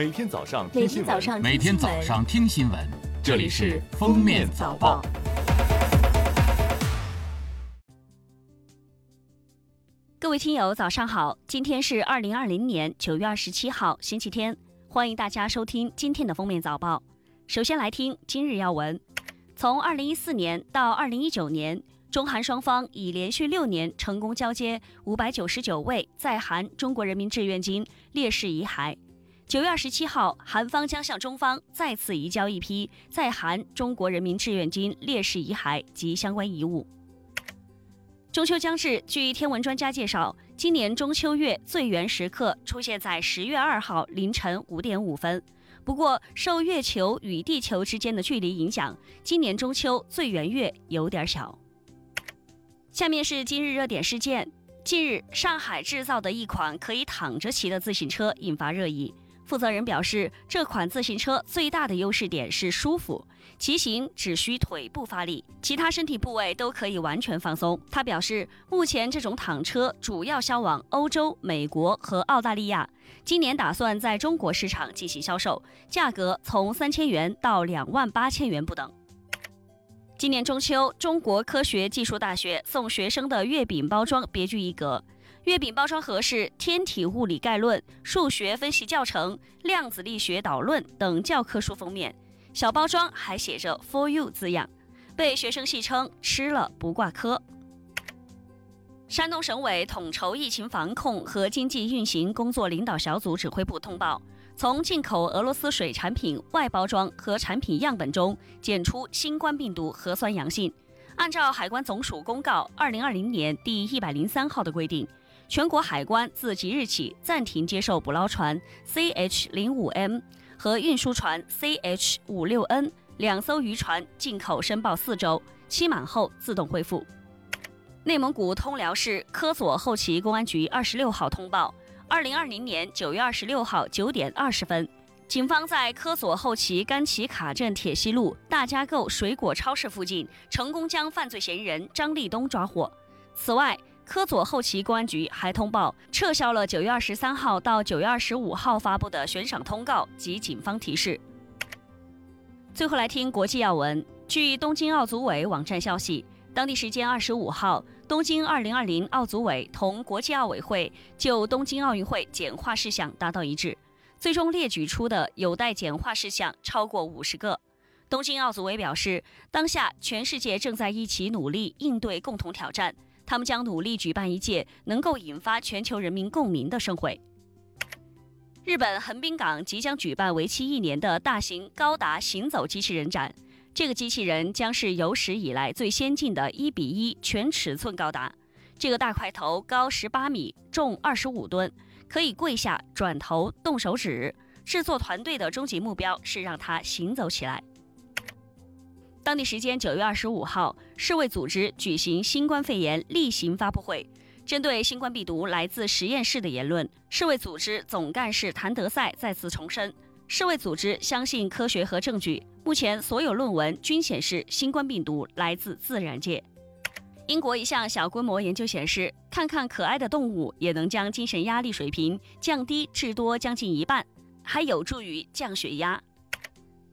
每天早上每听新闻，天早上每天早上听新闻，这里是《封面早报》。各位听友，早上好！今天是二零二零年九月二十七号，星期天，欢迎大家收听今天的封面早报。首先来听今日要闻。从二零一四年到二零一九年，中韩双方已连续六年成功交接五百九十九位在韩中国人民志愿军烈士遗骸。九月二十七号，韩方将向中方再次移交一批在韩中国人民志愿军烈士遗骸及相关遗物。中秋将至，据天文专家介绍，今年中秋月最圆时刻出现在十月二号凌晨五点五分。不过，受月球与地球之间的距离影响，今年中秋最圆月有点小。下面是今日热点事件：近日，上海制造的一款可以躺着骑的自行车引发热议。负责人表示，这款自行车最大的优势点是舒服，骑行只需腿部发力，其他身体部位都可以完全放松。他表示，目前这种躺车主要销往欧洲、美国和澳大利亚，今年打算在中国市场进行销售，价格从三千元到两万八千元不等。今年中秋，中国科学技术大学送学生的月饼包装别具一格。月饼包装盒是《天体物理概论》《数学分析教程》《量子力学导论》等教科书封面，小包装还写着 “For You” 字样，被学生戏称“吃了不挂科”。山东省委统筹疫情防控和经济运行工作领导小组指挥部通报，从进口俄罗斯水产品外包装和产品样本中检出新冠病毒核酸阳性。按照海关总署公告二零二零年第一百零三号的规定。全国海关自即日起暂停接受捕捞船 CH 零五 M 和运输船 CH 五六 N 两艘渔船进口申报四周，期满后自动恢复。内蒙古通辽市科左后旗公安局二十六号通报：二零二零年九月二十六号九点二十分，警方在科左后旗甘旗卡镇铁西路大家购水果超市附近成功将犯罪嫌疑人张立东抓获。此外，科左后旗公安局还通报，撤销了九月二十三号到九月二十五号发布的悬赏通告及警方提示。最后来听国际要闻。据东京奥组委网站消息，当地时间二十五号，东京二零二零奥组委同国际奥委会就东京奥运会简化事项达到一致，最终列举出的有待简化事项超过五十个。东京奥组委表示，当下全世界正在一起努力应对共同挑战。他们将努力举办一届能够引发全球人民共鸣的盛会。日本横滨港即将举办为期一年的大型高达行走机器人展，这个机器人将是有史以来最先进的一比一全尺寸高达。这个大块头高十八米，重二十五吨，可以跪下、转头、动手指。制作团队的终极目标是让它行走起来。当地时间九月二十五号，世卫组织举行新冠肺炎例行发布会。针对新冠病毒来自实验室的言论，世卫组织总干事谭德赛再次重申，世卫组织相信科学和证据。目前所有论文均显示新冠病毒来自自然界。英国一项小规模研究显示，看看可爱的动物也能将精神压力水平降低至多将近一半，还有助于降血压。